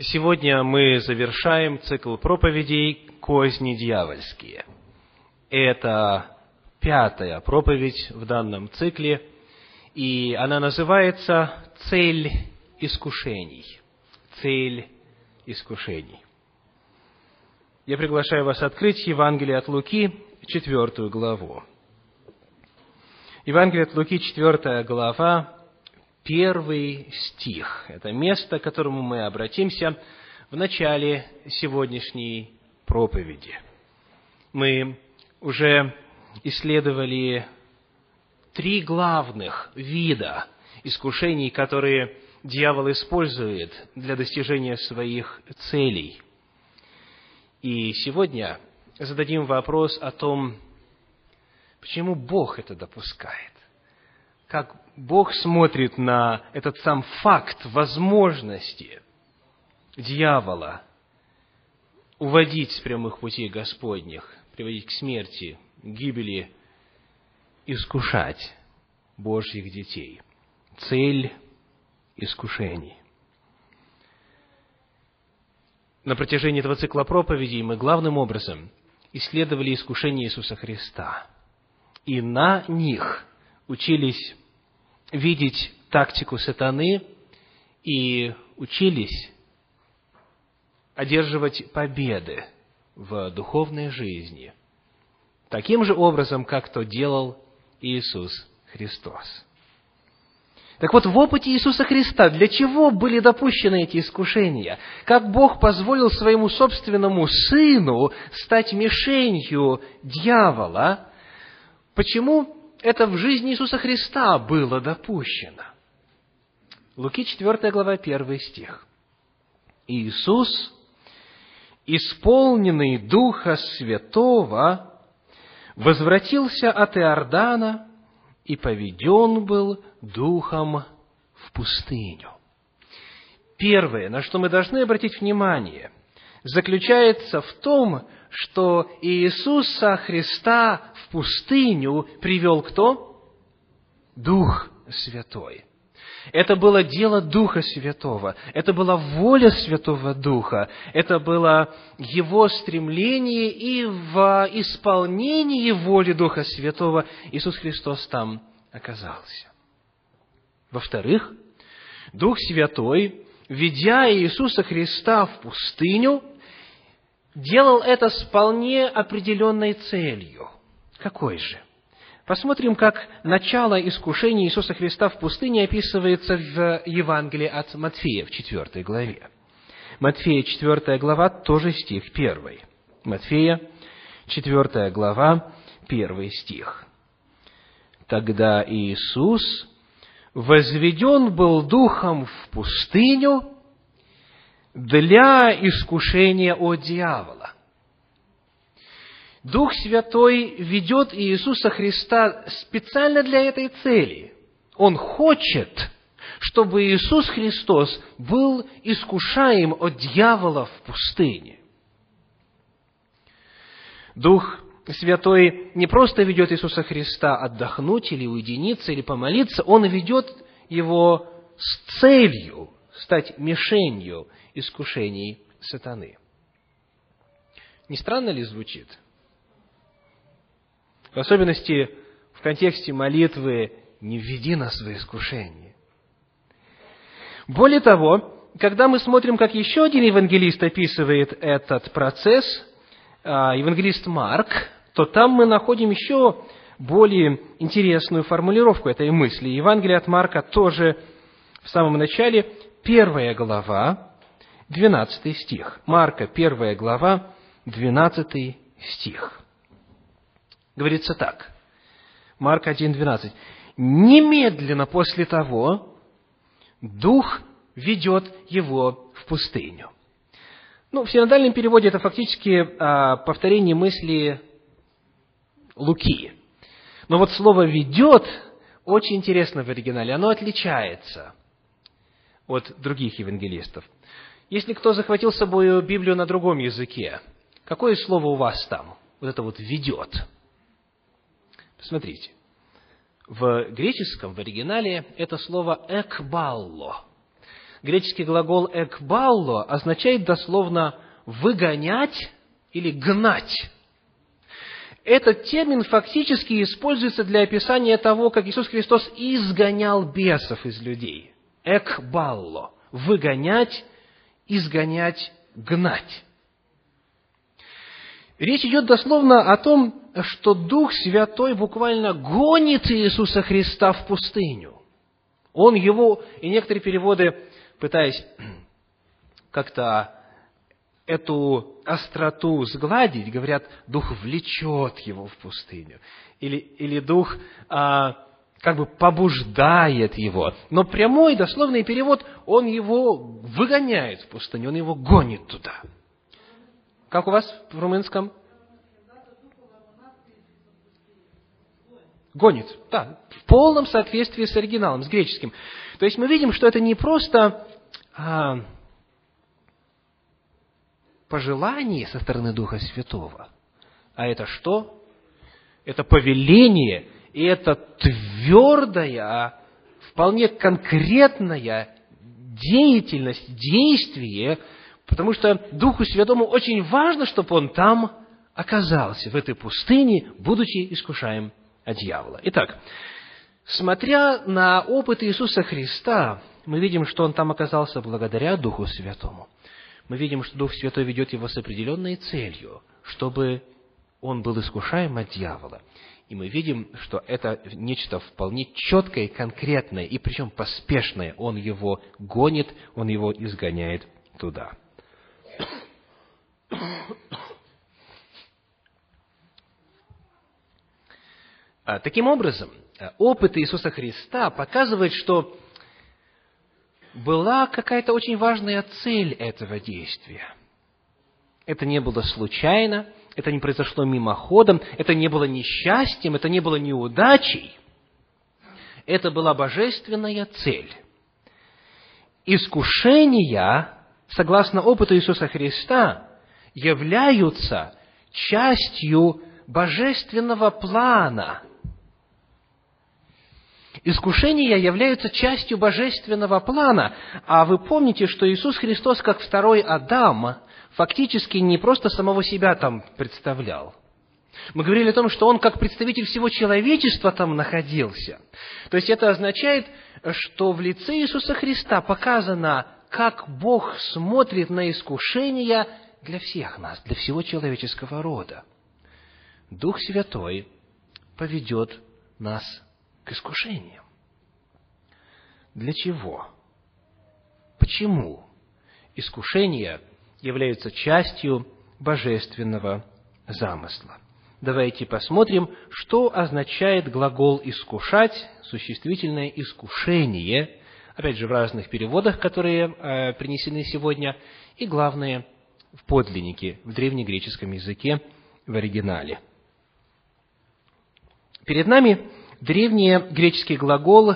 Сегодня мы завершаем цикл проповедей «Козни дьявольские». Это пятая проповедь в данном цикле, и она называется «Цель искушений». Цель искушений. Я приглашаю вас открыть Евангелие от Луки, четвертую главу. Евангелие от Луки, четвертая глава, первый стих. Это место, к которому мы обратимся в начале сегодняшней проповеди. Мы уже исследовали три главных вида искушений, которые дьявол использует для достижения своих целей. И сегодня зададим вопрос о том, почему Бог это допускает как Бог смотрит на этот сам факт возможности дьявола уводить с прямых путей Господних, приводить к смерти, к гибели, искушать Божьих детей. Цель искушений. На протяжении этого цикла проповедей мы главным образом исследовали искушения Иисуса Христа. И на них учились видеть тактику сатаны и учились одерживать победы в духовной жизни, таким же образом, как то делал Иисус Христос. Так вот, в опыте Иисуса Христа для чего были допущены эти искушения? Как Бог позволил своему собственному Сыну стать мишенью дьявола? Почему это в жизни Иисуса Христа было допущено. Луки 4 глава 1 стих. Иисус, исполненный Духа Святого, возвратился от Иордана и поведен был Духом в пустыню. Первое, на что мы должны обратить внимание, заключается в том, что Иисуса Христа пустыню привел кто? Дух Святой. Это было дело Духа Святого, это была воля Святого Духа, это было Его стремление, и в исполнении воли Духа Святого Иисус Христос там оказался. Во-вторых, Дух Святой, ведя Иисуса Христа в пустыню, делал это с вполне определенной целью. Какой же? Посмотрим, как начало искушения Иисуса Христа в пустыне описывается в Евангелии от Матфея в 4 главе. Матфея 4 глава, тоже стих 1. Матфея 4 глава, 1 стих. Тогда Иисус возведен был духом в пустыню для искушения от дьявола. Дух Святой ведет Иисуса Христа специально для этой цели. Он хочет, чтобы Иисус Христос был искушаем от дьявола в пустыне. Дух Святой не просто ведет Иисуса Христа отдохнуть или уединиться, или помолиться, Он ведет его с целью стать мишенью искушений сатаны. Не странно ли звучит? В особенности в контексте молитвы «Не введи нас в искушение». Более того, когда мы смотрим, как еще один евангелист описывает этот процесс, а, евангелист Марк, то там мы находим еще более интересную формулировку этой мысли. Евангелие от Марка тоже в самом начале, первая глава, 12 стих. Марка, 1 глава, 12 стих. Говорится так. Марка 1, 12. Немедленно после того Дух ведет его в пустыню. Ну, в синодальном переводе это фактически а, повторение мысли Луки. Но вот слово «ведет» очень интересно в оригинале. Оно отличается от других евангелистов. Если кто захватил с собой Библию на другом языке, какое слово у вас там? Вот это вот «ведет». Посмотрите. В греческом, в оригинале, это слово «экбалло». греческий глагол «экбалло» означает дословно «выгонять» или «гнать». Этот термин фактически используется для описания того, как Иисус Христос изгонял бесов из людей. «Экбалло» – выгонять, изгонять, гнать. Речь идет дословно о том, что Дух Святой буквально гонит Иисуса Христа в пустыню. Он его, и некоторые переводы, пытаясь как-то эту остроту сгладить, говорят, Дух влечет его в пустыню. Или, или Дух а, как бы побуждает его. Но прямой, дословный перевод, он его выгоняет в пустыню, он его гонит туда. Как у вас в румынском? Гонит, да, в полном соответствии с оригиналом, с греческим. То есть мы видим, что это не просто а, пожелание со стороны Духа Святого, а это что? Это повеление, и это твердая, вполне конкретная деятельность, действие, потому что Духу Святому очень важно, чтобы он там оказался, в этой пустыне, будучи искушаем дьявола. Итак, смотря на опыт Иисуса Христа, мы видим, что он там оказался благодаря Духу Святому. Мы видим, что Дух Святой ведет его с определенной целью, чтобы он был искушаем от дьявола. И мы видим, что это нечто вполне четкое и конкретное, и причем поспешное. Он его гонит, он его изгоняет туда. Таким образом, опыт Иисуса Христа показывает, что была какая-то очень важная цель этого действия. Это не было случайно, это не произошло мимоходом, это не было несчастьем, это не было неудачей. Это была божественная цель. Искушения, согласно опыту Иисуса Христа, являются частью божественного плана – Искушения являются частью божественного плана. А вы помните, что Иисус Христос, как второй Адам, фактически не просто самого себя там представлял. Мы говорили о том, что он как представитель всего человечества там находился. То есть это означает, что в лице Иисуса Христа показано, как Бог смотрит на искушения для всех нас, для всего человеческого рода. Дух Святой поведет нас к искушениям. Для чего? Почему искушения являются частью божественного замысла? Давайте посмотрим, что означает глагол «искушать», существительное «искушение», опять же, в разных переводах, которые э, принесены сегодня, и главное, в подлиннике, в древнегреческом языке, в оригинале. Перед нами древний греческий глагол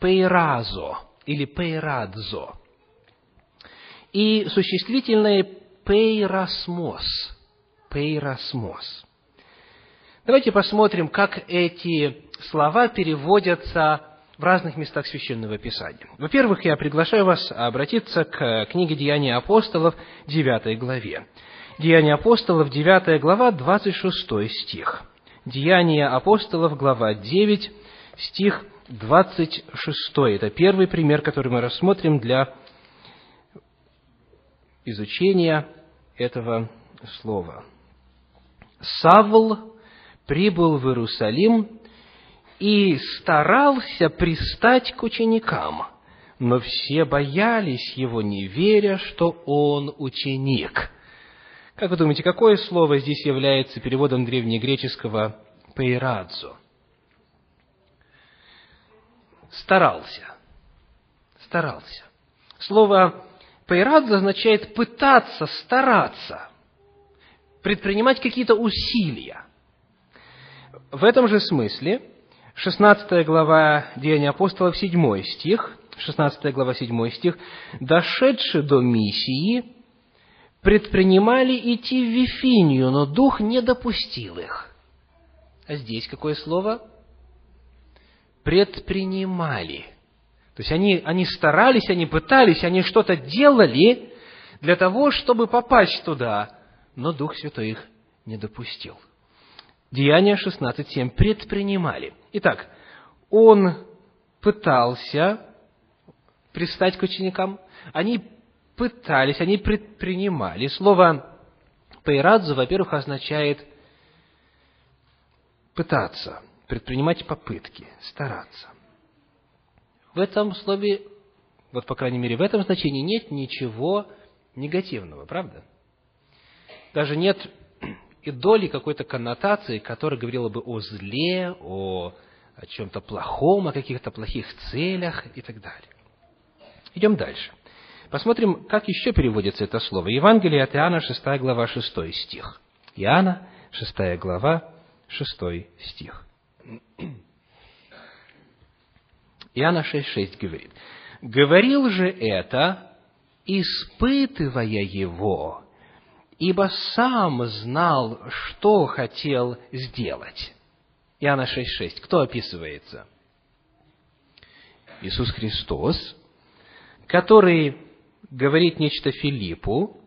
«пейразо» или «пейрадзо» и существительное «пейрасмос». «Пейрасмос». Давайте посмотрим, как эти слова переводятся в разных местах Священного Писания. Во-первых, я приглашаю вас обратиться к книге «Деяния апостолов», 9 главе. «Деяния апостолов», 9 глава, 26 стих – Деяния апостолов, глава 9, стих 26. Это первый пример, который мы рассмотрим для изучения этого слова. Савл прибыл в Иерусалим и старался пристать к ученикам, но все боялись его, не веря, что он ученик. Как вы думаете, какое слово здесь является переводом древнегреческого «пейрадзо»? Старался. Старался. Слово «пейрадзо» означает пытаться, стараться, предпринимать какие-то усилия. В этом же смысле 16 глава Деяния апостолов, 7 стих, 16 глава, 7 стих, «Дошедший до миссии, предпринимали идти в Вифинию, но Дух не допустил их. А здесь какое слово? Предпринимали. То есть они, они старались, они пытались, они что-то делали для того, чтобы попасть туда, но Дух Святой их не допустил. Деяния 16.7 предпринимали. Итак, он пытался пристать к ученикам, они пытались, они предпринимали. Слово «пейрадзу», во-первых, означает пытаться, предпринимать попытки, стараться. В этом слове, вот по крайней мере в этом значении, нет ничего негативного, правда? Даже нет и доли какой-то коннотации, которая говорила бы о зле, о, о чем-то плохом, о каких-то плохих целях и так далее. Идем дальше. Посмотрим, как еще переводится это слово. Евангелие от Иоанна, 6 глава, 6 стих. Иоанна, 6 глава, 6 стих. Иоанна 6,6 говорит, «Говорил же это, испытывая его, ибо сам знал, что хотел сделать». Иоанна 6,6. Кто описывается? Иисус Христос, который говорит нечто Филиппу,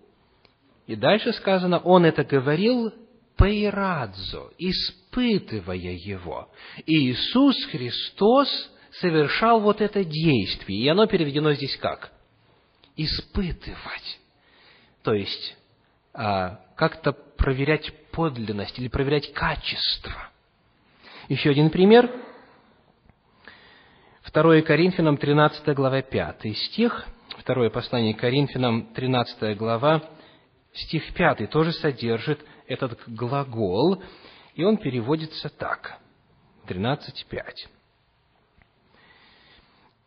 и дальше сказано, он это говорил пейрадзо, испытывая его. И Иисус Христос совершал вот это действие, и оно переведено здесь как? Испытывать. То есть, а, как-то проверять подлинность или проверять качество. Еще один пример. 2 Коринфянам 13 глава 5 стих. Второе послание Коринфянам 13 глава, стих 5 тоже содержит этот глагол, и он переводится так. 13.5.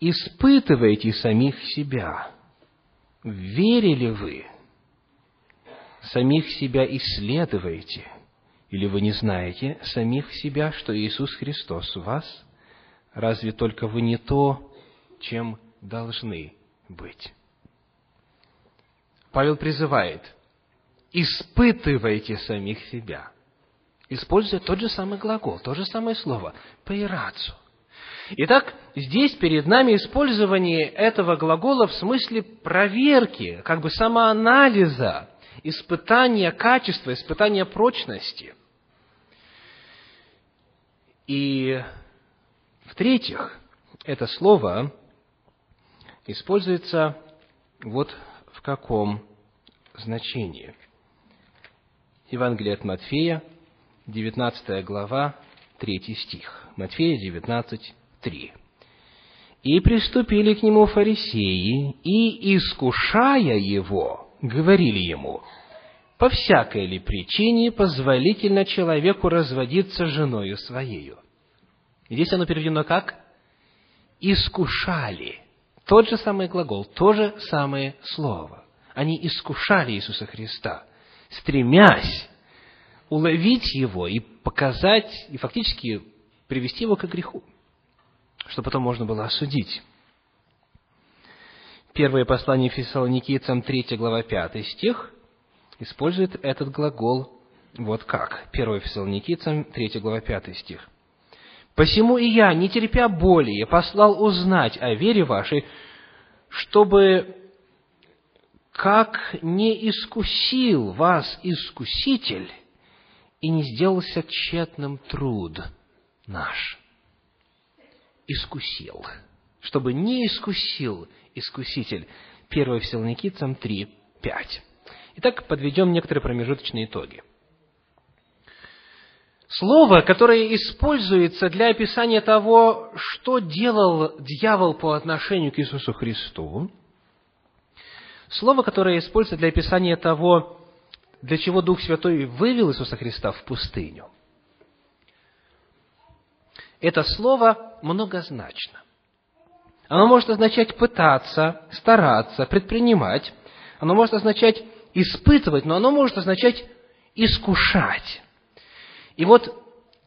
«Испытывайте самих себя. Верили вы? Самих себя исследуйте. Или вы не знаете самих себя, что Иисус Христос в вас? Разве только вы не то, чем должны быть?» Павел призывает – испытывайте самих себя. Используя тот же самый глагол, то же самое слово «пейрацу». Итак, здесь перед нами использование этого глагола в смысле проверки, как бы самоанализа, испытания качества, испытания прочности. И в-третьих, это слово используется вот в каком значении – Евангелие от Матфея, 19 глава, 3 стих. Матфея 19, 3. «И приступили к нему фарисеи, и, искушая его, говорили ему, по всякой ли причине позволительно человеку разводиться женою своею?» Здесь оно переведено как «искушали». Тот же самый глагол, то же самое слово. Они искушали Иисуса Христа – стремясь уловить его и показать, и фактически привести его к греху, что потом можно было осудить. Первое послание Фессалоникийцам, 3 глава, 5 стих, использует этот глагол вот как. Первое Фессалоникийцам, 3 глава, 5 стих. «Посему и я, не терпя более, послал узнать о вере вашей, чтобы как не искусил вас искуситель, и не сделался тщетным труд наш. Искусил. Чтобы не искусил искуситель. 1 Фессалоникийцам 3, 5. Итак, подведем некоторые промежуточные итоги. Слово, которое используется для описания того, что делал дьявол по отношению к Иисусу Христу, Слово, которое используется для описания того, для чего Дух Святой вывел Иисуса Христа в пустыню. Это слово многозначно. Оно может означать пытаться, стараться, предпринимать. Оно может означать испытывать, но оно может означать искушать. И вот,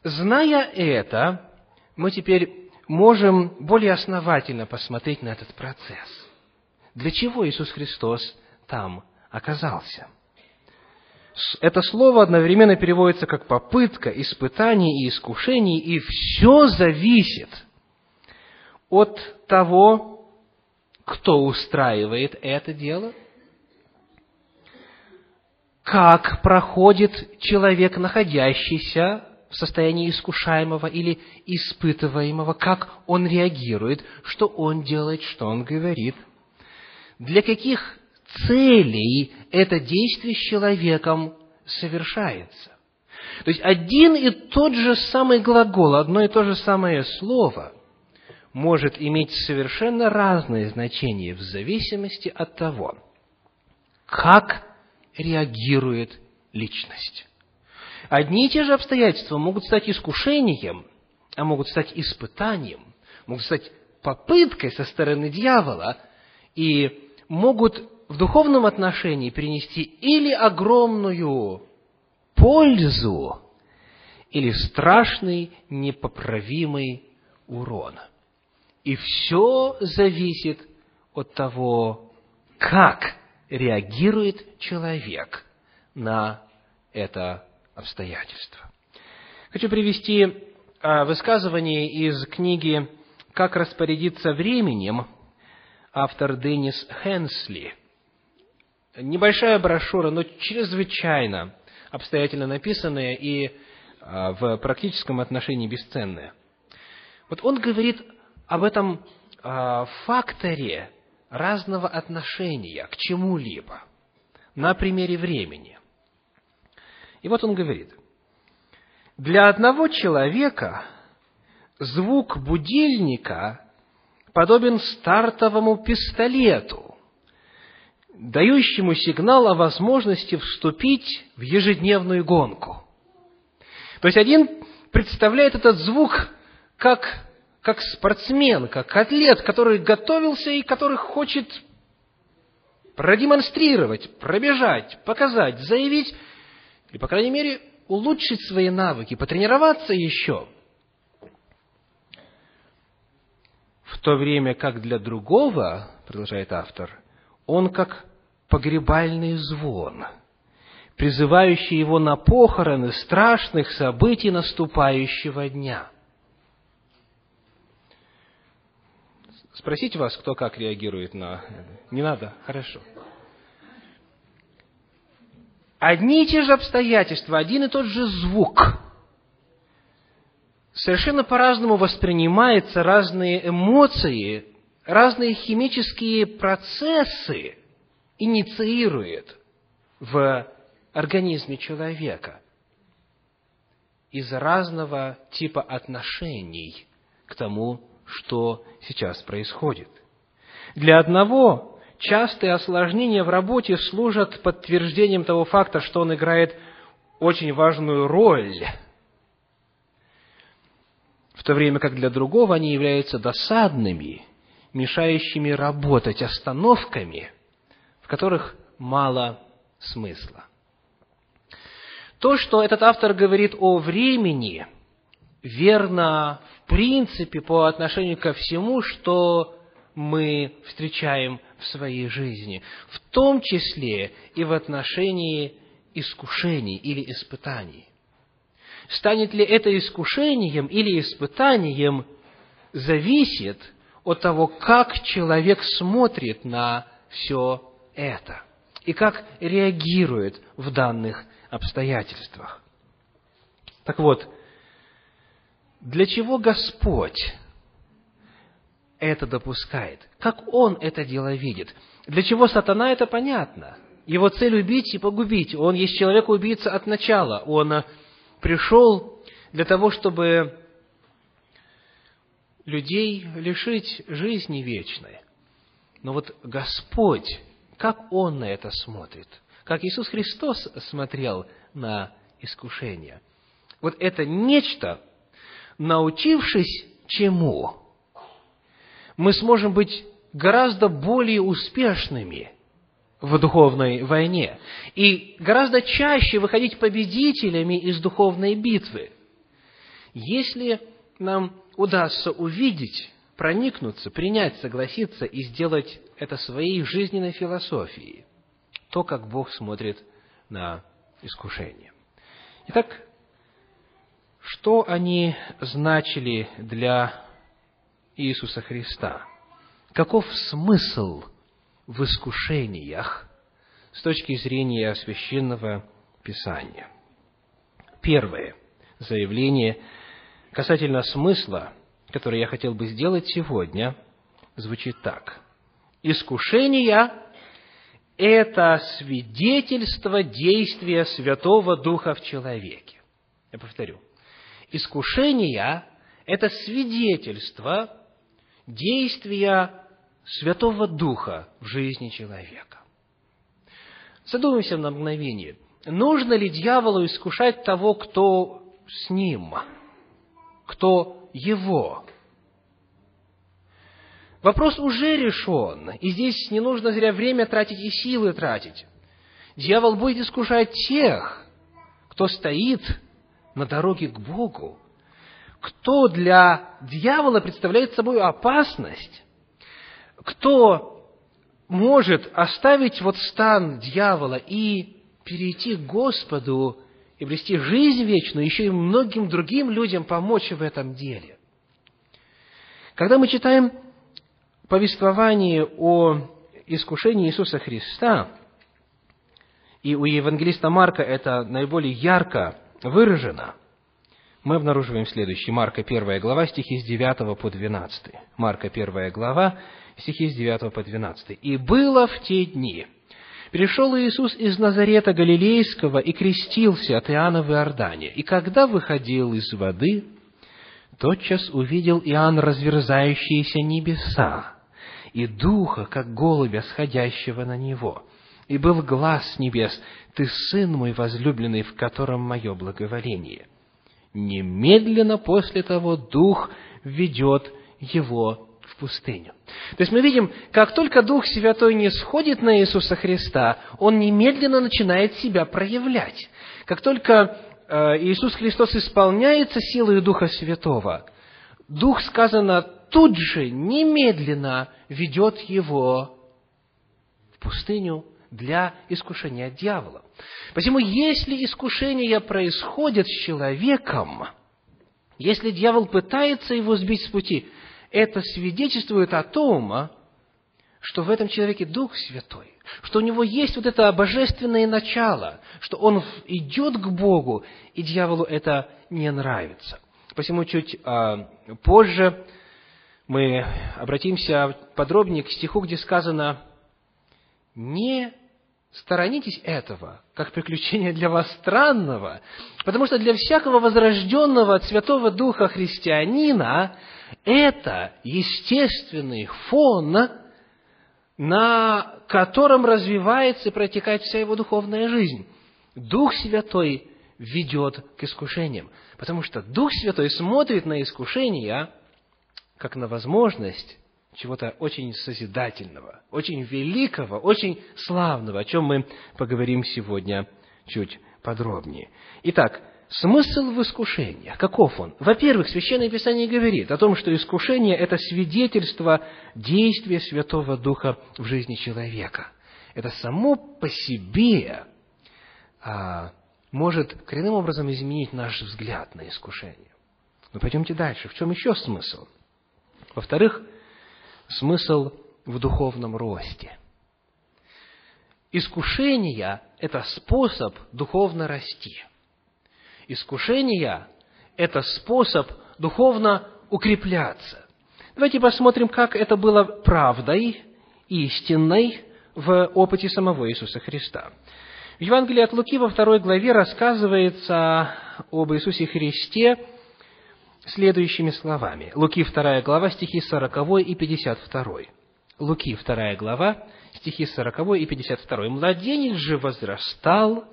зная это, мы теперь можем более основательно посмотреть на этот процесс для чего Иисус Христос там оказался. Это слово одновременно переводится как попытка, испытание и искушение, и все зависит от того, кто устраивает это дело, как проходит человек, находящийся в состоянии искушаемого или испытываемого, как он реагирует, что он делает, что он говорит, для каких целей это действие с человеком совершается. То есть один и тот же самый глагол, одно и то же самое слово может иметь совершенно разное значение в зависимости от того, как реагирует личность. Одни и те же обстоятельства могут стать искушением, а могут стать испытанием, могут стать попыткой со стороны дьявола и могут в духовном отношении принести или огромную пользу, или страшный непоправимый урон. И все зависит от того, как реагирует человек на это обстоятельства. Хочу привести а, высказывание из книги «Как распорядиться временем» автор Деннис Хенсли. Небольшая брошюра, но чрезвычайно обстоятельно написанная и а, в практическом отношении бесценная. Вот он говорит об этом а, факторе разного отношения к чему-либо на примере времени. И вот он говорит, для одного человека звук будильника подобен стартовому пистолету, дающему сигнал о возможности вступить в ежедневную гонку. То есть один представляет этот звук как, как спортсмен, как атлет, который готовился и который хочет продемонстрировать, пробежать, показать, заявить, или, по крайней мере, улучшить свои навыки, потренироваться еще. В то время как для другого, продолжает автор, он как погребальный звон, призывающий его на похороны страшных событий наступающего дня. Спросите вас, кто как реагирует на... Не надо? Хорошо. Одни и те же обстоятельства, один и тот же звук, совершенно по-разному воспринимаются разные эмоции, разные химические процессы инициирует в организме человека из разного типа отношений к тому, что сейчас происходит. Для одного частые осложнения в работе служат подтверждением того факта, что он играет очень важную роль, в то время как для другого они являются досадными, мешающими работать остановками, в которых мало смысла. То, что этот автор говорит о времени, верно принципе по отношению ко всему, что мы встречаем в своей жизни, в том числе и в отношении искушений или испытаний. Станет ли это искушением или испытанием, зависит от того, как человек смотрит на все это и как реагирует в данных обстоятельствах. Так вот, для чего Господь это допускает, как он это дело видит. Для чего сатана, это понятно. Его цель убить и погубить. Он есть человек-убийца от начала. Он пришел для того, чтобы людей лишить жизни вечной. Но вот Господь, как Он на это смотрит? Как Иисус Христос смотрел на искушение? Вот это нечто, научившись чему? мы сможем быть гораздо более успешными в духовной войне и гораздо чаще выходить победителями из духовной битвы. Если нам удастся увидеть, проникнуться, принять, согласиться и сделать это своей жизненной философией, то, как Бог смотрит на искушение. Итак, что они значили для Иисуса Христа. каков смысл в искушениях с точки зрения священного писания. Первое заявление касательно смысла, которое я хотел бы сделать сегодня, звучит так. Искушения – это свидетельство действия Святого Духа в человеке. Я повторю. Искушения – это свидетельство действия Святого Духа в жизни человека. Задумаемся на мгновение. Нужно ли дьяволу искушать того, кто с ним, кто его? Вопрос уже решен, и здесь не нужно зря время тратить и силы тратить. Дьявол будет искушать тех, кто стоит на дороге к Богу, кто для дьявола представляет собой опасность, кто может оставить вот стан дьявола и перейти к Господу и обрести жизнь вечную, еще и многим другим людям помочь в этом деле. Когда мы читаем повествование о искушении Иисуса Христа, и у евангелиста Марка это наиболее ярко выражено, мы обнаруживаем следующее. Марка 1 глава, стихи с 9 по 12. Марка 1 глава, стихи с 9 по 12. «И было в те дни, пришел Иисус из Назарета Галилейского и крестился от Иоанна в Иордане. И когда выходил из воды, тотчас увидел Иоанн разверзающиеся небеса и духа, как голубя, сходящего на него. И был глаз небес, «Ты, Сын мой возлюбленный, в котором мое благоволение». Немедленно после того Дух ведет его в пустыню. То есть мы видим, как только Дух Святой не сходит на Иисуса Христа, Он немедленно начинает себя проявлять. Как только э, Иисус Христос исполняется силой Духа Святого, Дух, сказано, тут же, немедленно ведет его в пустыню для искушения дьявола. Посему, если искушения происходят с человеком, если дьявол пытается его сбить с пути, это свидетельствует о том, что в этом человеке Дух Святой, что у него есть вот это божественное начало, что он идет к Богу, и дьяволу это не нравится. Посему чуть а, позже мы обратимся подробнее к стиху, где сказано «Не сторонитесь этого, как приключения для вас странного, потому что для всякого возрожденного от Святого Духа христианина это естественный фон, на котором развивается и протекает вся его духовная жизнь. Дух Святой ведет к искушениям, потому что Дух Святой смотрит на искушения как на возможность чего-то очень созидательного, очень великого, очень славного, о чем мы поговорим сегодня чуть подробнее. Итак, смысл в искушениях, каков он? Во-первых, Священное Писание говорит о том, что искушение – это свидетельство действия Святого Духа в жизни человека. Это само по себе а, может коренным образом изменить наш взгляд на искушение. Но пойдемте дальше. В чем еще смысл? Во-вторых, смысл в духовном росте. Искушение – это способ духовно расти. Искушение – это способ духовно укрепляться. Давайте посмотрим, как это было правдой, истинной в опыте самого Иисуса Христа. В Евангелии от Луки во второй главе рассказывается об Иисусе Христе следующими словами. Луки 2 глава, стихи 40 и 52. Луки 2 глава, стихи 40 и 52. «Младенец же возрастал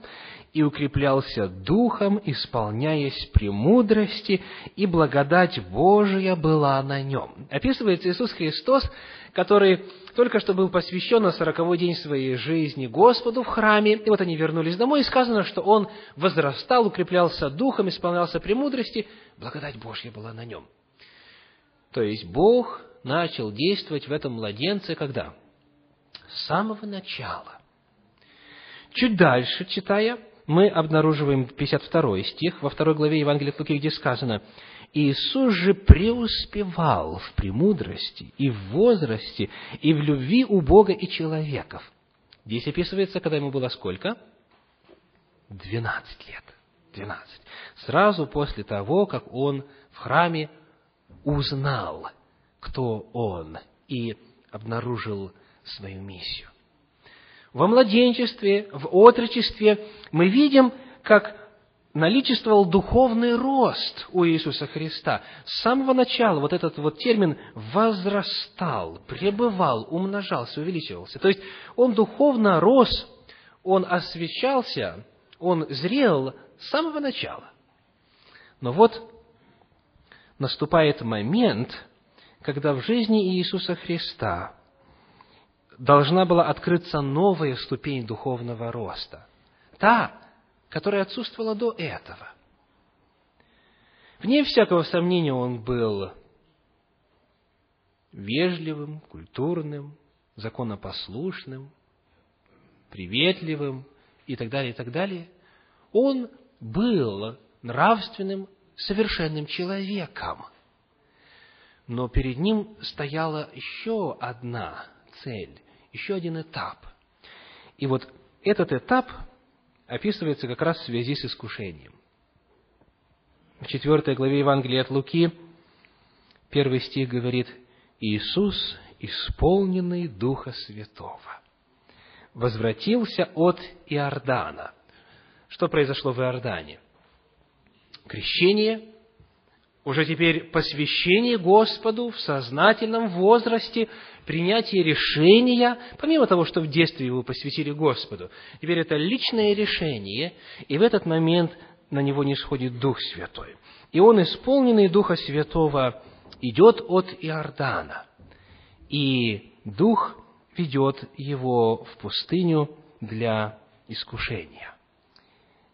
и укреплялся духом, исполняясь премудрости, и благодать Божия была на нем». Описывается Иисус Христос, который только что был посвящен на сороковой день своей жизни Господу в храме, и вот они вернулись домой, и сказано, что он возрастал, укреплялся духом, исполнялся премудрости, благодать Божья была на нем. То есть Бог начал действовать в этом младенце когда? С самого начала. Чуть дальше, читая, мы обнаруживаем 52 стих во второй главе Евангелия от Луки, где сказано, Иисус же преуспевал в премудрости и в возрасте, и в любви у Бога и человеков. Здесь описывается, когда ему было сколько? Двенадцать лет. Двенадцать. Сразу после того, как он в храме узнал, кто он, и обнаружил свою миссию. Во младенчестве, в отрочестве мы видим, как наличествовал духовный рост у Иисуса Христа. С самого начала вот этот вот термин «возрастал», «пребывал», «умножался», «увеличивался». То есть он духовно рос, он освещался, он зрел с самого начала. Но вот наступает момент, когда в жизни Иисуса Христа должна была открыться новая ступень духовного роста. Та, которая отсутствовала до этого. Вне всякого сомнения он был вежливым, культурным, законопослушным, приветливым и так далее, и так далее. Он был нравственным, совершенным человеком. Но перед ним стояла еще одна цель, еще один этап. И вот этот этап описывается как раз в связи с искушением. В четвертой главе Евангелия от Луки, первый стих говорит, «Иисус, исполненный Духа Святого, возвратился от Иордана». Что произошло в Иордане? Крещение, уже теперь посвящение Господу в сознательном возрасте, принятие решения, помимо того, что в детстве его посвятили Господу, теперь это личное решение, и в этот момент на него не сходит Дух Святой. И он, исполненный Духа Святого, идет от Иордана, и Дух ведет его в пустыню для искушения.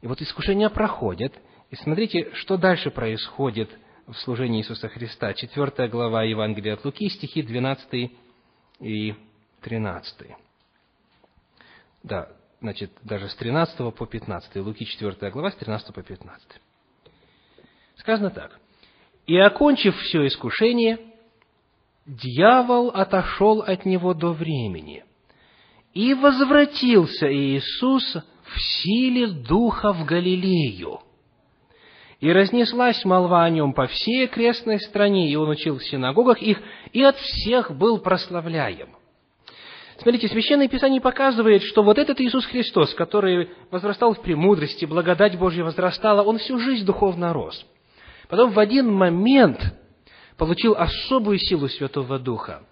И вот искушения проходят, и смотрите, что дальше происходит в служении Иисуса Христа. Четвертая глава Евангелия от Луки, стихи 12 и 13. Да, значит, даже с 13 по 15. Луки 4 глава, с 13 по 15. Сказано так. «И, окончив все искушение, дьявол отошел от него до времени, и возвратился Иисус в силе Духа в Галилею, и разнеслась молва о нем по всей окрестной стране, и он учил в синагогах их, и от всех был прославляем. Смотрите, Священное Писание показывает, что вот этот Иисус Христос, который возрастал в премудрости, благодать Божья возрастала, он всю жизнь духовно рос. Потом в один момент получил особую силу Святого Духа.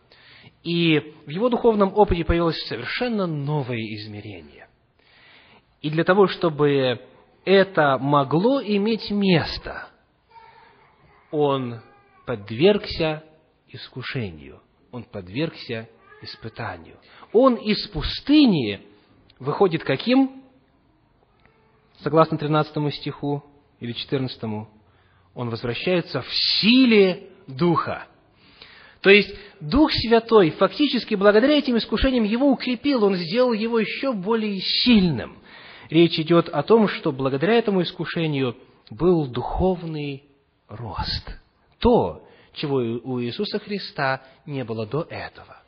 И в его духовном опыте появилось совершенно новое измерение. И для того, чтобы это могло иметь место, он подвергся искушению, он подвергся испытанию. Он из пустыни выходит каким? Согласно 13 стиху или 14, он возвращается в силе Духа. То есть Дух Святой фактически благодаря этим искушениям его укрепил, он сделал его еще более сильным речь идет о том, что благодаря этому искушению был духовный рост. То, чего у Иисуса Христа не было до этого.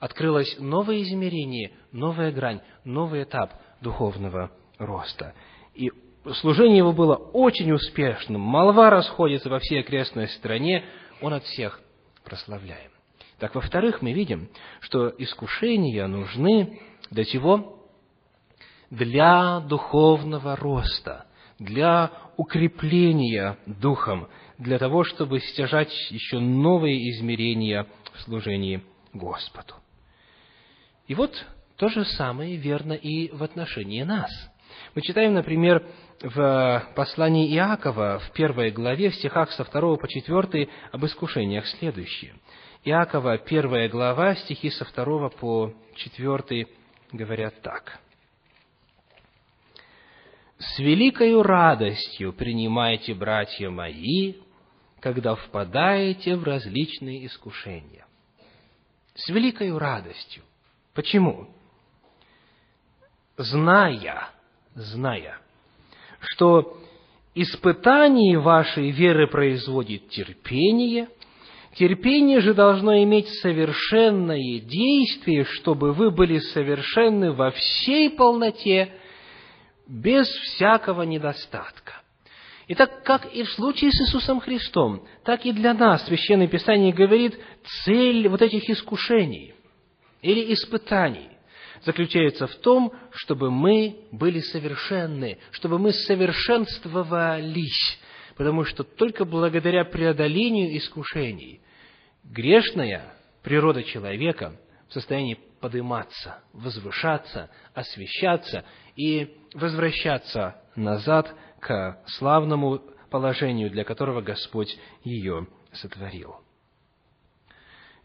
Открылось новое измерение, новая грань, новый этап духовного роста. И служение его было очень успешным. Молва расходится во всей окрестной стране, он от всех прославляем. Так, во-вторых, мы видим, что искушения нужны для чего? Для духовного роста, для укрепления духом, для того, чтобы стяжать еще новые измерения в служении Господу. И вот то же самое верно и в отношении нас. Мы читаем, например, в послании Иакова, в первой главе, в стихах со 2 по 4 об искушениях следующее. Иакова, первая глава, стихи со 2 по 4 говорят так – с великою радостью принимайте, братья мои, когда впадаете в различные искушения. С великою радостью. Почему? Зная, зная, что испытание вашей веры производит терпение, терпение же должно иметь совершенное действие, чтобы вы были совершенны во всей полноте, без всякого недостатка. Итак, как и в случае с Иисусом Христом, так и для нас Священное Писание говорит, цель вот этих искушений или испытаний заключается в том, чтобы мы были совершенны, чтобы мы совершенствовались, потому что только благодаря преодолению искушений грешная природа человека в состоянии подниматься, возвышаться, освещаться и возвращаться назад к славному положению, для которого Господь ее сотворил.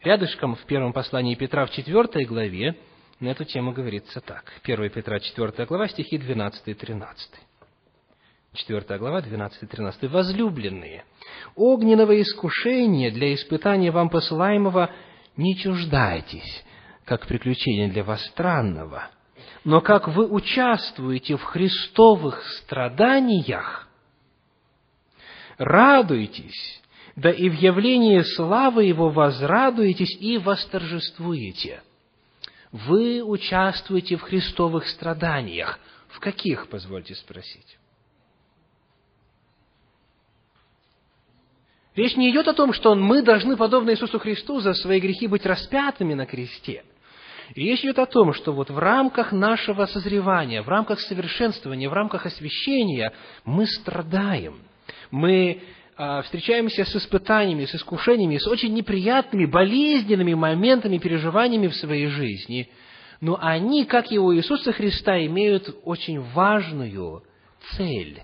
Рядышком в первом послании Петра в четвертой главе на эту тему говорится так. 1 Петра, 4 глава, стихи 12 и 13. 4 глава, 12 и 13. «Возлюбленные, огненного искушения для испытания вам посылаемого не чуждайтесь, как приключение для вас странного, но как вы участвуете в христовых страданиях, радуйтесь, да и в явлении славы Его возрадуетесь и восторжествуете. Вы участвуете в христовых страданиях. В каких, позвольте спросить? Речь не идет о том, что мы должны, подобно Иисусу Христу, за свои грехи быть распятыми на кресте. Речь идет о том, что вот в рамках нашего созревания, в рамках совершенствования, в рамках освящения мы страдаем. Мы а, встречаемся с испытаниями, с искушениями, с очень неприятными, болезненными моментами, переживаниями в своей жизни. Но они, как и у Иисуса Христа, имеют очень важную цель.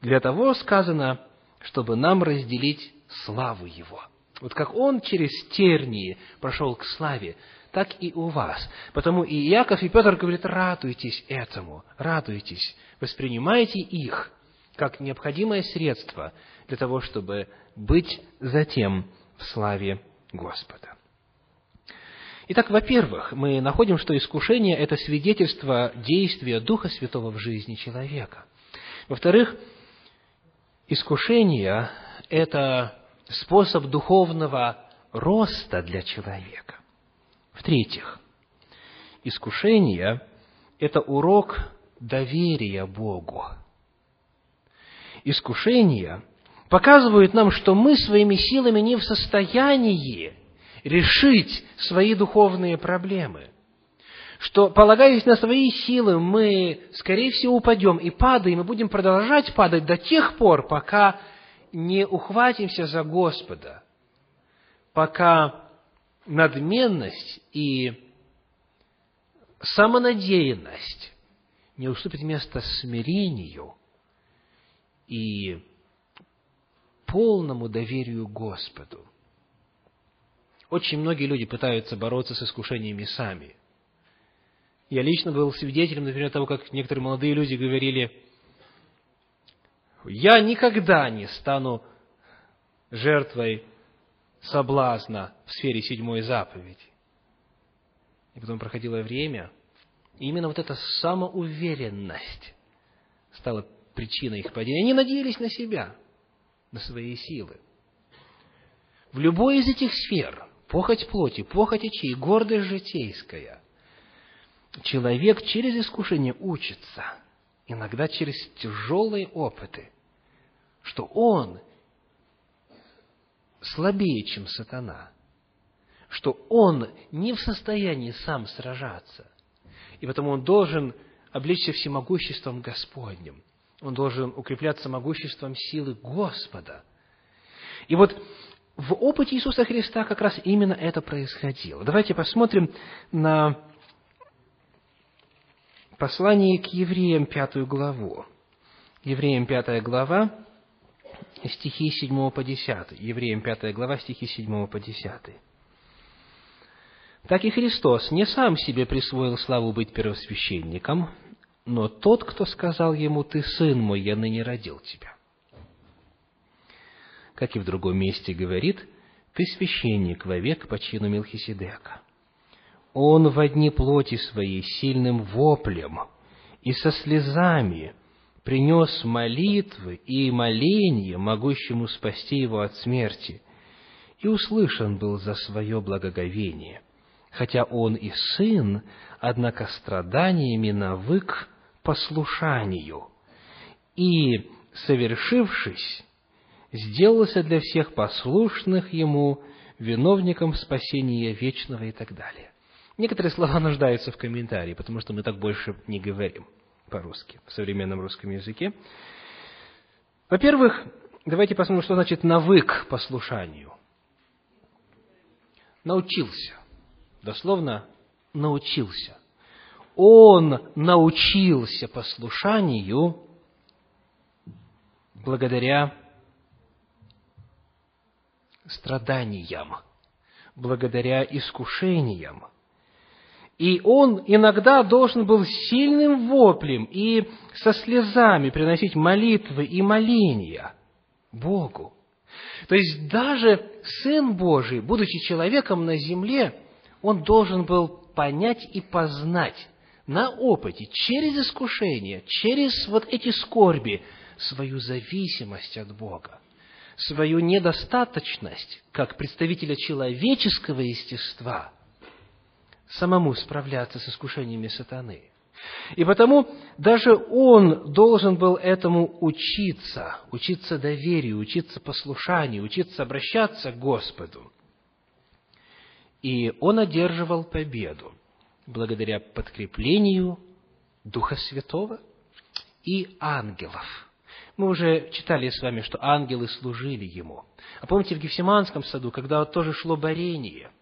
Для того сказано, чтобы нам разделить славу Его. Вот как Он через тернии прошел к славе, так и у вас. Потому и Иаков, и Петр говорят, радуйтесь этому, радуйтесь, воспринимайте их как необходимое средство для того, чтобы быть затем в славе Господа. Итак, во-первых, мы находим, что искушение – это свидетельство действия Духа Святого в жизни человека. Во-вторых, искушение – это способ духовного роста для человека. В-третьих, искушение – это урок доверия Богу. Искушение показывает нам, что мы своими силами не в состоянии решить свои духовные проблемы. Что, полагаясь на свои силы, мы, скорее всего, упадем и падаем, и будем продолжать падать до тех пор, пока не ухватимся за Господа, пока надменность и самонадеянность не уступит место смирению и полному доверию Господу. Очень многие люди пытаются бороться с искушениями сами. Я лично был свидетелем, например, того, как некоторые молодые люди говорили, я никогда не стану жертвой соблазна в сфере седьмой заповеди. И потом проходило время, и именно вот эта самоуверенность стала причиной их падения. Они надеялись на себя, на свои силы. В любой из этих сфер, похоть плоти, похоть очей, гордость житейская, человек через искушение учится, иногда через тяжелые опыты, что он слабее, чем сатана, что он не в состоянии сам сражаться, и потому он должен облечься всемогуществом Господним, он должен укрепляться могуществом силы Господа. И вот в опыте Иисуса Христа как раз именно это происходило. Давайте посмотрим на послание к евреям, пятую главу. Евреям, пятая глава, стихи 7 по 10. Евреям 5 глава, стихи 7 по 10. Так и Христос не сам себе присвоил славу быть первосвященником, но тот, кто сказал ему, «Ты сын мой, я ныне родил тебя». Как и в другом месте говорит, «Ты священник вовек по чину Милхиседека». Он в одни плоти своей сильным воплем и со слезами принес молитвы и моления, могущему спасти его от смерти, и услышан был за свое благоговение. Хотя он и сын, однако страданиями навык послушанию, и, совершившись, сделался для всех послушных ему виновником спасения вечного и так далее. Некоторые слова нуждаются в комментарии, потому что мы так больше не говорим по-русски, в современном русском языке. Во-первых, давайте посмотрим, что значит навык послушанию. Научился. Дословно научился. Он научился послушанию благодаря страданиям, благодаря искушениям. И он иногда должен был сильным воплем и со слезами приносить молитвы и моления Богу. То есть даже Сын Божий, будучи человеком на земле, он должен был понять и познать на опыте, через искушение, через вот эти скорби, свою зависимость от Бога свою недостаточность, как представителя человеческого естества, самому справляться с искушениями сатаны. И потому даже он должен был этому учиться, учиться доверию, учиться послушанию, учиться обращаться к Господу. И он одерживал победу благодаря подкреплению Духа Святого и ангелов – мы уже читали с вами, что ангелы служили ему. А помните в Гефсиманском саду, когда тоже шло борение,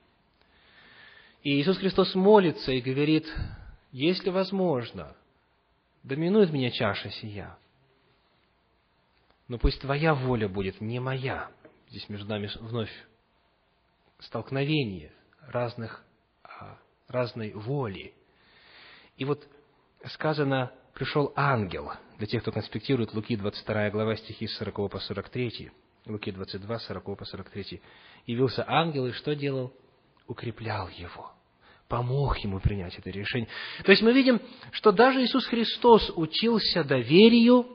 и Иисус Христос молится и говорит, если возможно, доминует меня чаша сия, но пусть Твоя воля будет, не моя. Здесь между нами вновь столкновение разных, а, разной воли. И вот сказано, пришел ангел, для тех, кто конспектирует Луки 22 глава стихи с 40 по 43, Луки 22, 40 по 43, явился ангел и что делал? Укреплял его, помог ему принять это решение. То есть мы видим, что даже Иисус Христос учился доверию,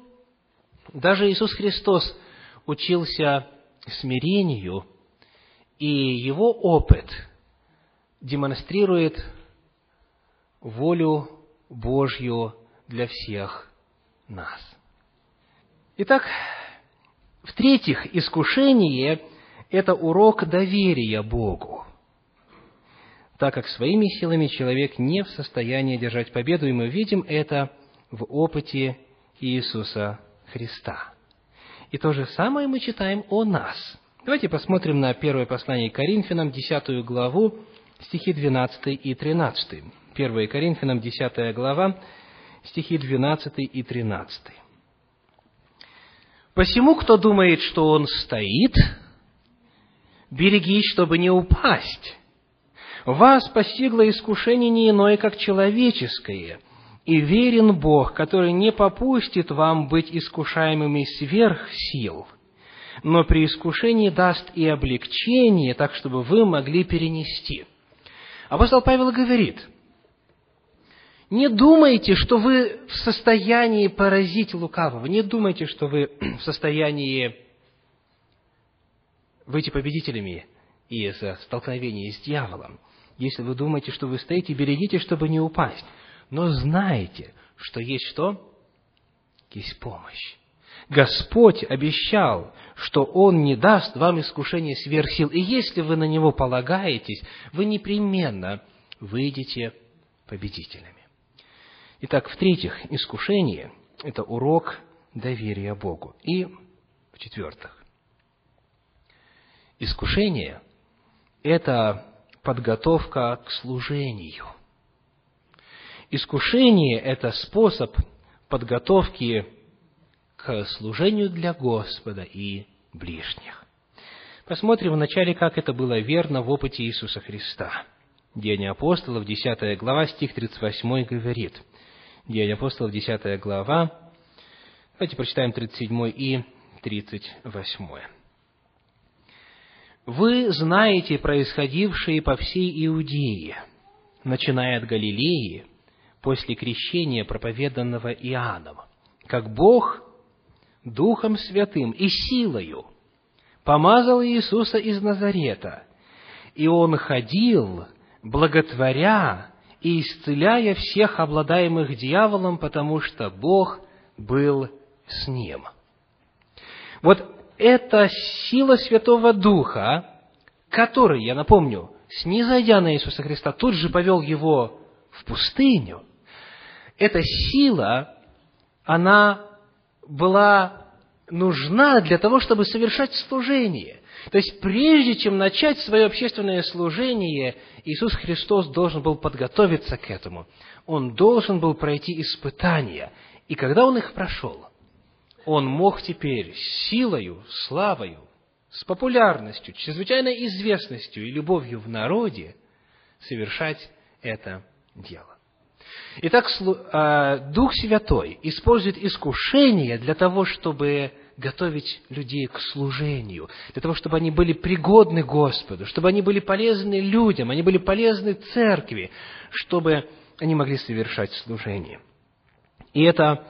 даже Иисус Христос учился смирению, и его опыт демонстрирует волю Божью для всех нас. Итак, в-третьих, искушение – это урок доверия Богу, так как своими силами человек не в состоянии держать победу, и мы видим это в опыте Иисуса Христа. И то же самое мы читаем о нас. Давайте посмотрим на первое послание Коринфянам, 10 главу, стихи 12 и 13. 1 Коринфянам, 10 глава, стихи 12 и 13. «Посему, кто думает, что он стоит, берегись, чтобы не упасть. Вас постигло искушение не иное, как человеческое, и верен Бог, который не попустит вам быть искушаемыми сверх сил, но при искушении даст и облегчение, так, чтобы вы могли перенести». Апостол Павел говорит – не думайте, что вы в состоянии поразить лукавого. Не думайте, что вы в состоянии выйти победителями из столкновения с дьяволом. Если вы думаете, что вы стоите, берегите, чтобы не упасть. Но знайте, что есть что? Есть помощь. Господь обещал, что Он не даст вам искушения сверх сил. И если вы на Него полагаетесь, вы непременно выйдете победителями. Итак, в-третьих, искушение – это урок доверия Богу. И, в-четвертых, искушение – это подготовка к служению. Искушение – это способ подготовки к служению для Господа и ближних. Посмотрим вначале, как это было верно в опыте Иисуса Христа. Деяния апостолов, 10 глава, стих 38 говорит – Деяния апостолов, 10 глава. Давайте прочитаем 37 и 38. «Вы знаете происходившие по всей Иудее, начиная от Галилеи, после крещения, проповеданного Иоанном, как Бог Духом Святым и силою помазал Иисуса из Назарета, и Он ходил, благотворя и исцеляя всех обладаемых дьяволом, потому что Бог был с ним. Вот эта сила Святого Духа, который, я напомню, снизойдя на Иисуса Христа, тут же повел его в пустыню, эта сила, она была нужна для того, чтобы совершать служение. То есть, прежде чем начать свое общественное служение, Иисус Христос должен был подготовиться к этому. Он должен был пройти испытания. И когда Он их прошел, Он мог теперь силою, славою, с популярностью, чрезвычайной известностью и любовью в народе совершать это дело. Итак, а, Дух Святой использует искушение для того, чтобы готовить людей к служению, для того, чтобы они были пригодны Господу, чтобы они были полезны людям, они были полезны церкви, чтобы они могли совершать служение. И это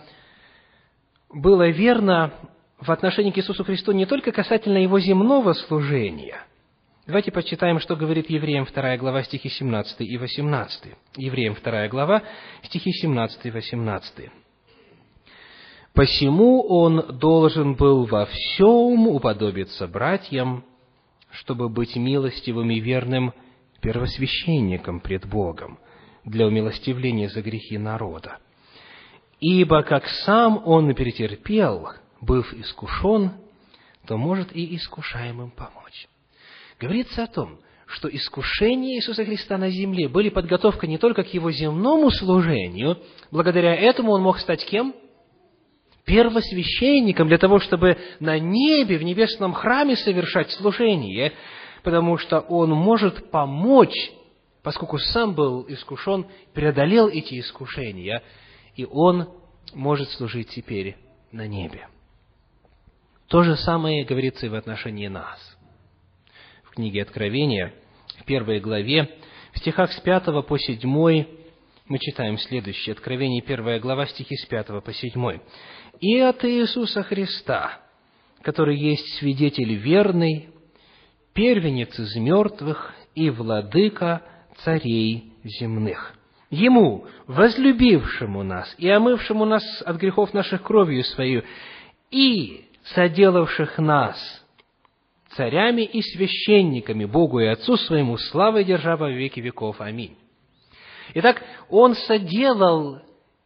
было верно в отношении к Иисусу Христу не только касательно Его земного служения – Давайте почитаем, что говорит Евреям 2 глава, стихи 17 и 18. Евреям 2 глава, стихи 17 и 18. «Посему он должен был во всем уподобиться братьям, чтобы быть милостивым и верным первосвященником пред Богом для умилостивления за грехи народа. Ибо как сам он претерпел, быв искушен, то может и искушаемым помочь» говорится о том, что искушения Иисуса Христа на земле были подготовкой не только к Его земному служению, благодаря этому Он мог стать кем? Первосвященником, для того, чтобы на небе, в небесном храме совершать служение, потому что Он может помочь, поскольку сам был искушен, преодолел эти искушения, и Он может служить теперь на небе. То же самое говорится и в отношении нас в книге Откровения, в первой главе, в стихах с 5 по 7 мы читаем следующее. Откровение, первая глава, стихи с 5 по 7. «И от Иисуса Христа, который есть свидетель верный, первенец из мертвых и владыка царей земных. Ему, возлюбившему нас и омывшему нас от грехов наших кровью свою, и соделавших нас царями и священниками Богу и Отцу своему, славой держа во веки веков. Аминь. Итак, Он соделал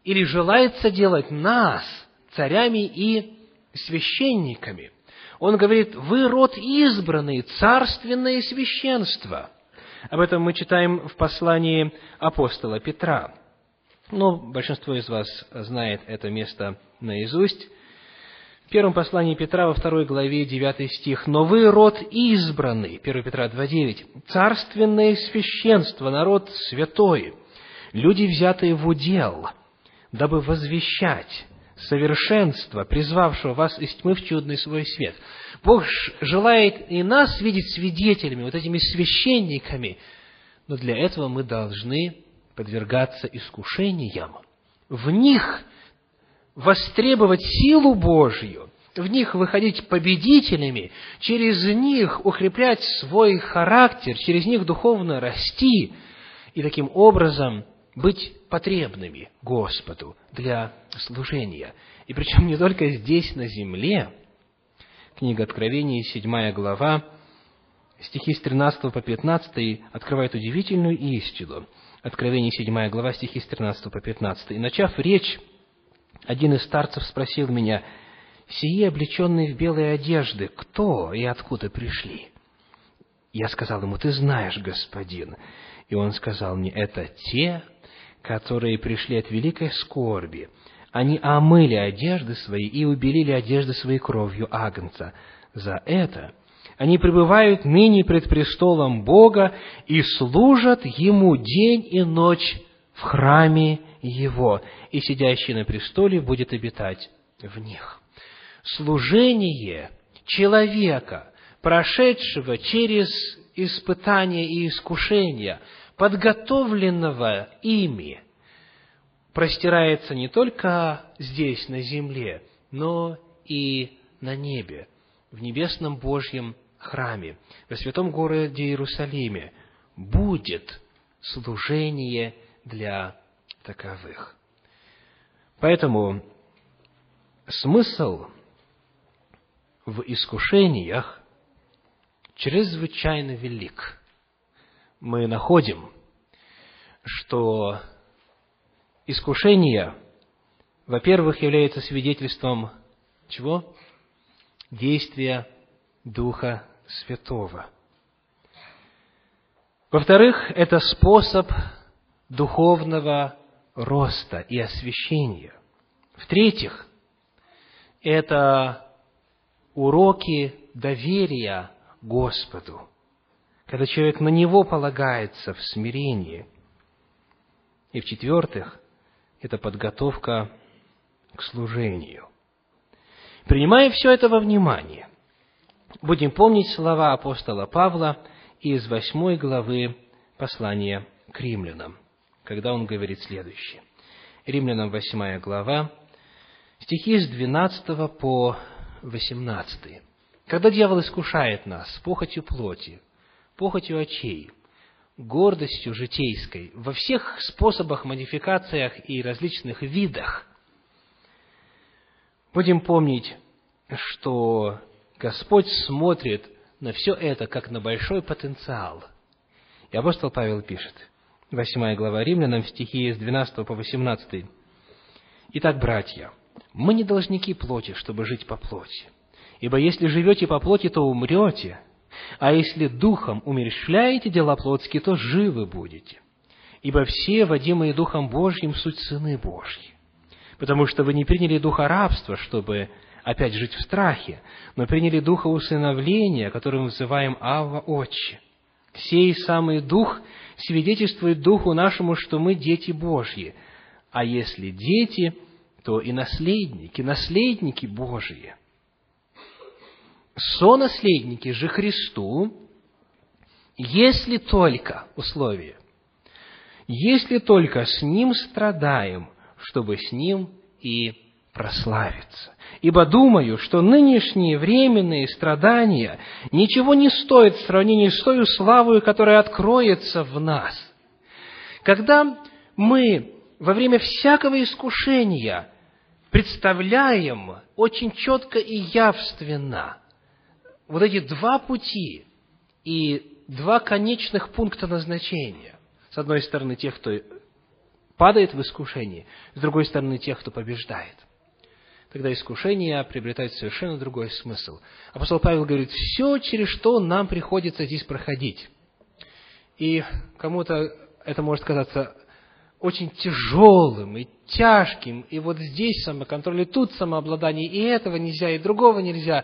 или желает соделать нас царями и священниками. Он говорит, вы род избранный, царственное священство. Об этом мы читаем в послании апостола Петра. Но большинство из вас знает это место наизусть. В первом послании Петра, во второй главе, 9 стих. «Но вы род избранный», 1 Петра 2,9, «царственное священство, народ святой, люди, взятые в удел, дабы возвещать совершенство, призвавшего вас из тьмы в чудный свой свет». Бог желает и нас видеть свидетелями, вот этими священниками, но для этого мы должны подвергаться искушениям. В них – востребовать силу Божью, в них выходить победителями, через них укреплять свой характер, через них духовно расти и таким образом быть потребными Господу для служения. И причем не только здесь, на земле. Книга Откровений, 7 глава, стихи с 13 по 15 открывает удивительную истину. Откровение 7 глава, стихи с 13 по 15. И начав речь один из старцев спросил меня, «Сие, облеченные в белые одежды, кто и откуда пришли?» Я сказал ему, «Ты знаешь, господин». И он сказал мне, «Это те, которые пришли от великой скорби. Они омыли одежды свои и убелили одежды своей кровью Агнца. За это они пребывают ныне пред престолом Бога и служат Ему день и ночь в храме Его, и сидящий на престоле будет обитать в них. Служение человека, прошедшего через испытания и искушения, подготовленного ими, простирается не только здесь, на земле, но и на небе, в небесном Божьем храме, во святом городе Иерусалиме, будет служение для таковых. Поэтому смысл в искушениях чрезвычайно велик. Мы находим, что искушение, во-первых, является свидетельством чего? Действия Духа Святого. Во-вторых, это способ духовного роста и освящения. В-третьих, это уроки доверия Господу, когда человек на Него полагается в смирении. И в-четвертых, это подготовка к служению. Принимая все это во внимание, будем помнить слова апостола Павла из восьмой главы послания к римлянам, когда он говорит следующее. Римлянам восьмая глава, стихи с 12 по 18. Когда дьявол искушает нас похотью плоти, похотью очей, гордостью житейской, во всех способах, модификациях и различных видах, будем помнить, что Господь смотрит на все это как на большой потенциал. И апостол Павел пишет, 8 глава Римлянам, стихи с 12 по 18. «Итак, братья, мы не должники плоти, чтобы жить по плоти. Ибо если живете по плоти, то умрете, а если духом умерщвляете дела плотские, то живы будете. Ибо все, водимые Духом Божьим, суть сыны Божьи. Потому что вы не приняли духа рабства, чтобы опять жить в страхе, но приняли духа усыновления, которым называем Ава Отче. Сей самый Дух свидетельствует Духу нашему, что мы дети Божьи. А если дети, то и наследники, наследники Божьи. Сонаследники же Христу, если только, условие, если только с Ним страдаем, чтобы с Ним и прославиться. Ибо думаю, что нынешние временные страдания ничего не стоят в сравнении с той славой, которая откроется в нас. Когда мы во время всякого искушения представляем очень четко и явственно вот эти два пути и два конечных пункта назначения. С одной стороны, тех, кто падает в искушение, с другой стороны, тех, кто побеждает тогда искушение приобретает совершенно другой смысл. Апостол Павел говорит, все, через что нам приходится здесь проходить. И кому-то это может казаться очень тяжелым и тяжким, и вот здесь самоконтроль, и тут самообладание, и этого нельзя, и другого нельзя.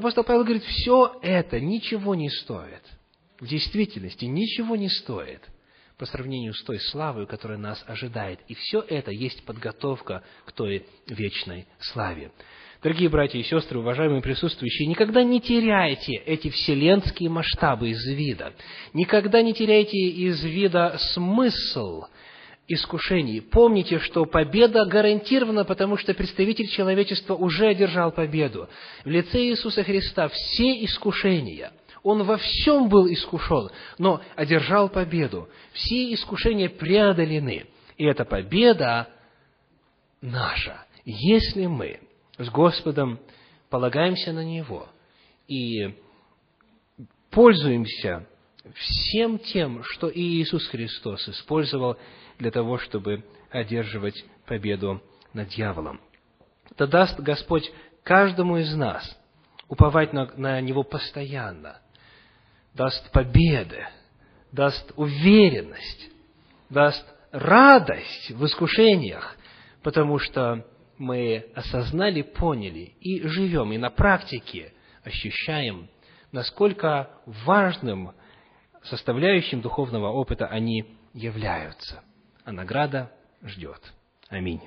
Апостол Павел говорит, все это ничего не стоит. В действительности ничего не стоит – по сравнению с той славой, которая нас ожидает. И все это есть подготовка к той вечной славе. Дорогие братья и сестры, уважаемые присутствующие, никогда не теряйте эти вселенские масштабы из вида. Никогда не теряйте из вида смысл искушений. Помните, что победа гарантирована, потому что представитель человечества уже одержал победу. В лице Иисуса Христа все искушения – он во всем был искушен, но одержал победу. Все искушения преодолены. И эта победа наша, если мы с Господом полагаемся на Него и пользуемся всем тем, что и Иисус Христос использовал для того, чтобы одерживать победу над дьяволом. То даст Господь каждому из нас уповать на, на Него постоянно – даст победы, даст уверенность, даст радость в искушениях, потому что мы осознали, поняли и живем, и на практике ощущаем, насколько важным составляющим духовного опыта они являются. А награда ждет. Аминь.